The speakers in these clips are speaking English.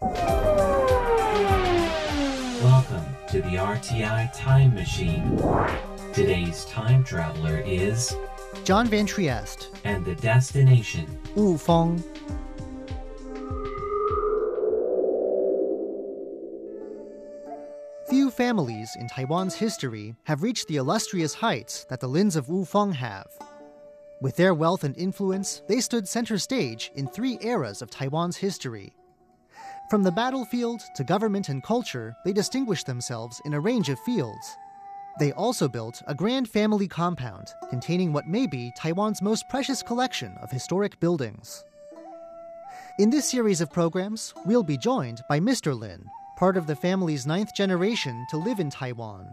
Welcome to the RTI Time Machine. Today's time traveler is, John Van Trieste, and the destination, Wufeng. Few families in Taiwan's history have reached the illustrious heights that the Lins of Wufeng have. With their wealth and influence, they stood center stage in three eras of Taiwan's history. From the battlefield to government and culture, they distinguished themselves in a range of fields. They also built a grand family compound containing what may be Taiwan's most precious collection of historic buildings. In this series of programs, we'll be joined by Mr. Lin, part of the family's ninth generation to live in Taiwan.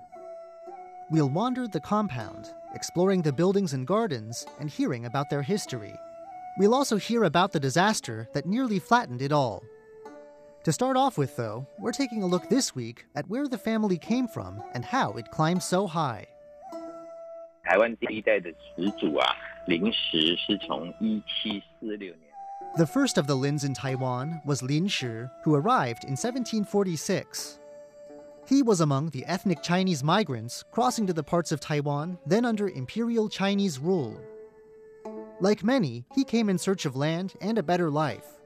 We'll wander the compound, exploring the buildings and gardens and hearing about their history. We'll also hear about the disaster that nearly flattened it all. To start off with, though, we're taking a look this week at where the family came from and how it climbed so high. 台湾第一代的始祖啊，林石是从一七四六年。 The first of the Lins in Taiwan was Lin Shi, who arrived in 1746. He was among the ethnic Chinese migrants crossing to the parts of Taiwan then under Imperial Chinese rule. Like many, he came in search of land and a better life.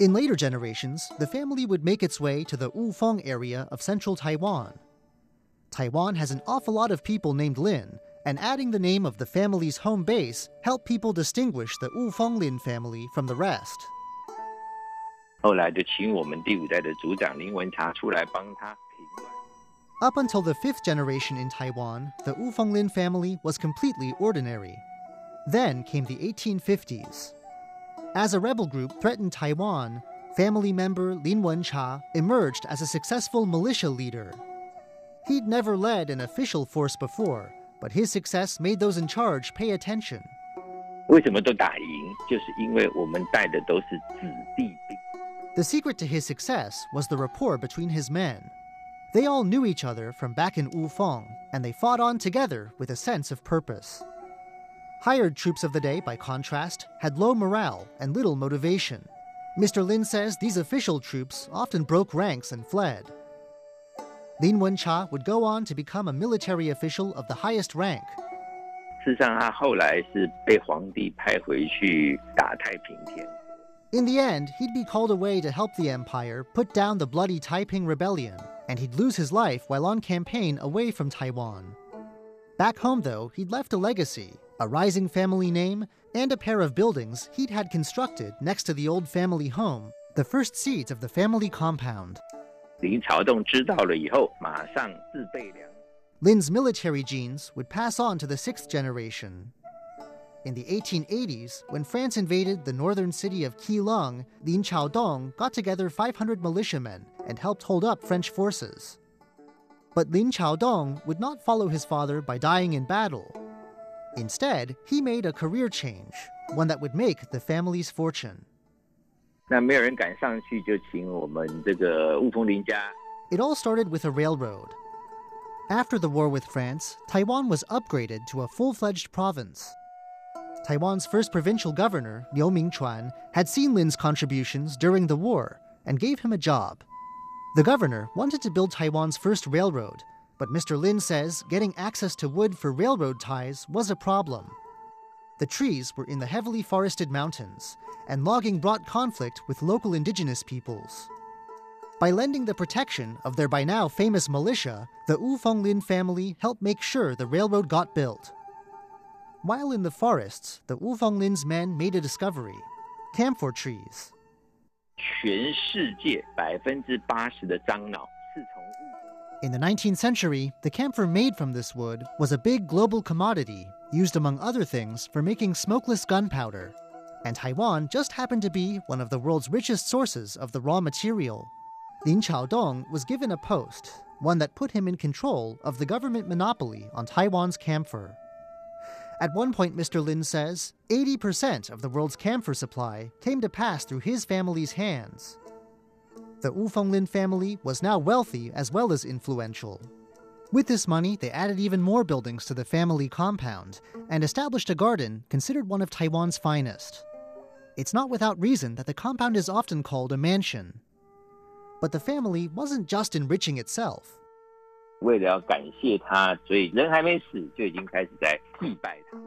In later generations, the family would make its way to the Wufeng area of central Taiwan. Taiwan has an awful lot of people named Lin, and adding the name of the family's home base helped people distinguish the Wufeng Lin family from the rest. 后来就请我们第五代的族长林文茶出来帮他平乱。 Up until the fifth generation in Taiwan, the Wufeng Lin family was completely ordinary. Then came the 1850s. As a rebel group threatened Taiwan, family member Lin Wencha emerged as a successful militia leader. He'd never led an official force before, but his success made those in charge pay attention. The secret to his success was the rapport between his men. They all knew each other from back in Wufeng, and they fought on together with a sense of purpose. Hired troops of the day, by contrast, had low morale and little motivation. Mr. Lin says these official troops often broke ranks and fled. Lin Wencha would go on to become a military official of the highest rank. 事实上，他后来是被皇帝派回去打太平天。 In the end, he'd be called away to help the empire put down the bloody Taiping rebellion, and he'd lose his life while on campaign away from Taiwan. Back home, though, he'd left a legacy, a rising family name, and a pair of buildings he'd had constructed next to the old family home, the first seat of the family compound. Lin's military genes would pass on to the sixth generation. In the 1880s, when France invaded the northern city of Keelung, Lin Chaodong got together 500 militiamen and helped hold up French forces. But Lin Chaodong would not follow his father by dying in battle Instead, he made a career change, one that would make the family's fortune. It all started with a railroad. After the war with France, Taiwan was upgraded to a full fledged province. Taiwan's first provincial governor, Liu Mingchuan, had seen Lin's contributions during the war and gave him a job. The governor wanted to build Taiwan's first railroad but Mr. Lin says getting access to wood for railroad ties was a problem. The trees were in the heavily forested mountains, and logging brought conflict with local indigenous peoples. By lending the protection of their by now famous militia, the Wufeng Lin family helped make sure the railroad got built. While in the forests, the Wufeng Lin's men made a discovery camphor trees. 全世界百分之八十的樟脑 in the 19th century, the camphor made from this wood was a big global commodity, used among other things for making smokeless gunpowder. And Taiwan just happened to be one of the world's richest sources of the raw material. Lin Chaodong was given a post, one that put him in control of the government monopoly on Taiwan's camphor. At one point, Mr. Lin says, 80% of the world's camphor supply came to pass through his family's hands the Wufeng Lin family was now wealthy as well as influential. With this money, they added even more buildings to the family compound and established a garden considered one of Taiwan's finest. It's not without reason that the compound is often called a mansion. But the family wasn't just enriching itself. 为了要感谢他，所以人还没死就已经开始在祭拜他。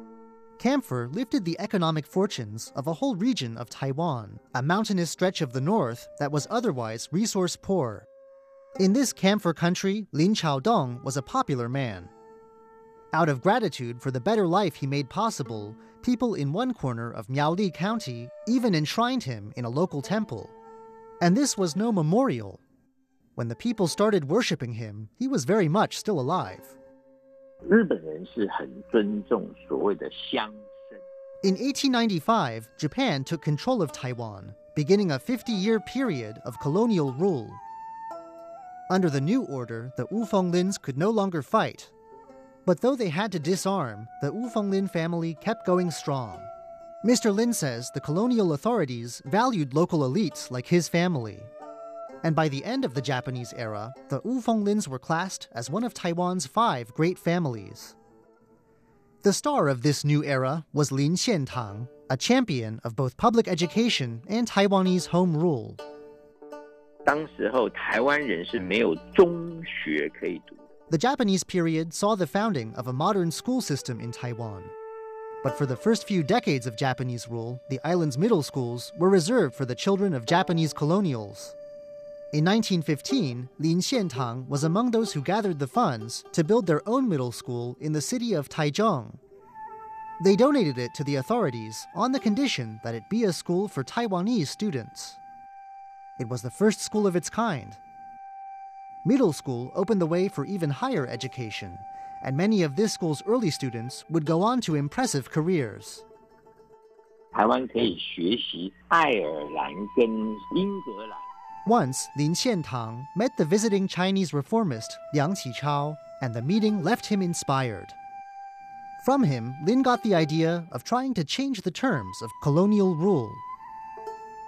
Camphor lifted the economic fortunes of a whole region of Taiwan, a mountainous stretch of the north that was otherwise resource poor. In this camphor country, Lin Chaodong was a popular man. Out of gratitude for the better life he made possible, people in one corner of Miaoli County even enshrined him in a local temple. And this was no memorial. When the people started worshipping him, he was very much still alive in 1895, Japan took control of Taiwan, beginning a 50 year period of colonial rule. Under the new order, the Wufeng Lins could no longer fight. But though they had to disarm, the Wufeng Lin family kept going strong. Mr. Lin says the colonial authorities valued local elites like his family. And by the end of the Japanese era, the Wufeng Lins were classed as one of Taiwan's five great families. The star of this new era was Lin Xiantang, a champion of both public education and Taiwanese home rule. The Japanese period saw the founding of a modern school system in Taiwan. But for the first few decades of Japanese rule, the island's middle schools were reserved for the children of Japanese colonials. In 1915, Lin Xiantang was among those who gathered the funds to build their own middle school in the city of Taichung. They donated it to the authorities on the condition that it be a school for Taiwanese students. It was the first school of its kind. Middle school opened the way for even higher education, and many of this school's early students would go on to impressive careers. 台湾可以学习爱尔兰跟英格兰。 Once, Lin Xiantang met the visiting Chinese reformist Liang Qichao, and the meeting left him inspired. From him, Lin got the idea of trying to change the terms of colonial rule.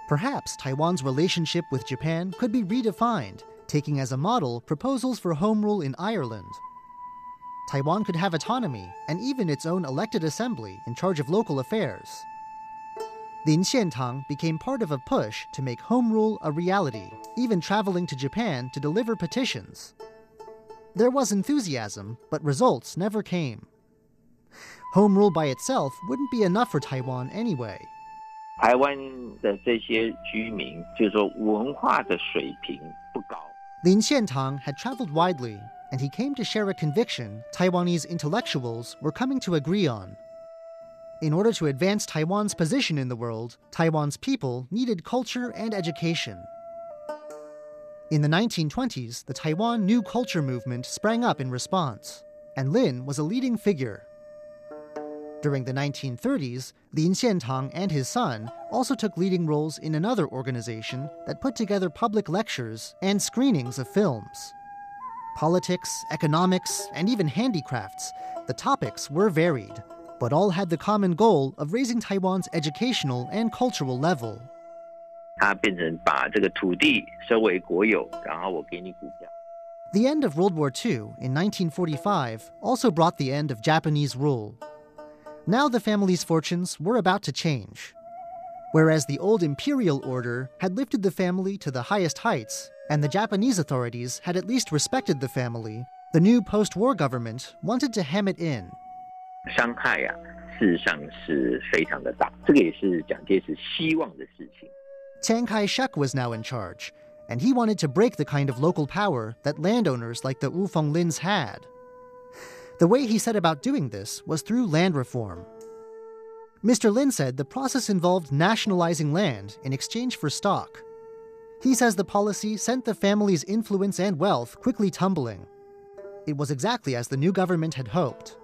Perhaps Taiwan's relationship with Japan could be redefined, taking as a model proposals for home rule in Ireland. Taiwan could have autonomy and even its own elected assembly in charge of local affairs. Lin Xiantang became part of a push to make home rule a reality, even traveling to Japan to deliver petitions. There was enthusiasm, but results never came. Home rule by itself wouldn't be enough for Taiwan anyway. 台湾的这些居民，就是说文化的水平不高。 Lin Xiantang had traveled widely, and he came to share a conviction Taiwanese intellectuals were coming to agree on. In order to advance Taiwan's position in the world, Taiwan's people needed culture and education. In the 1920s, the Taiwan New Culture movement sprang up in response, and Lin was a leading figure. During the 1930s, Lin Xiantang and his son also took leading roles in another organization that put together public lectures and screenings of films. Politics, economics, and even handicrafts, the topics were varied, but all had the common goal of raising Taiwan's educational and cultural level. 它变成把这个土地收为国有，然后我给你股票。 The end of World War II in 1945 also brought the end of Japanese rule. Now the family's fortunes were about to change. Whereas the old imperial order had lifted the family to the highest heights, and the Japanese authorities had at least respected the family, the new post war government wanted to hem it in. 伤害啊，事实上是非常的大。这个也是蒋介石希望的事情。Chiang Kai-shek was now in charge, and he wanted to break the kind of local power that landowners like the Wufeng Lins had. The way he set about doing this was through land reform. Mr. Lin said the process involved nationalizing land in exchange for stock. He says the policy sent the family's influence and wealth quickly tumbling. It was exactly as the new government had hoped.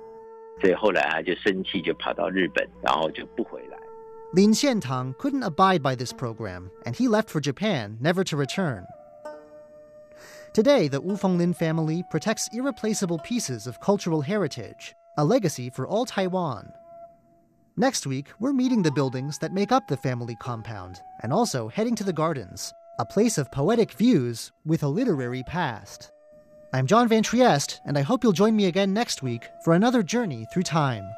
所以后来他就生气，就跑到日本，然后就不回来。Lin Xiantang couldn't abide by this program, and he left for Japan, never to return. Today, the Wufeng Lin family protects irreplaceable pieces of cultural heritage, a legacy for all Taiwan. Next week, we're meeting the buildings that make up the family compound and also heading to the gardens, a place of poetic views with a literary past. I'm John Van Trieste, and I hope you'll join me again next week for another journey through time.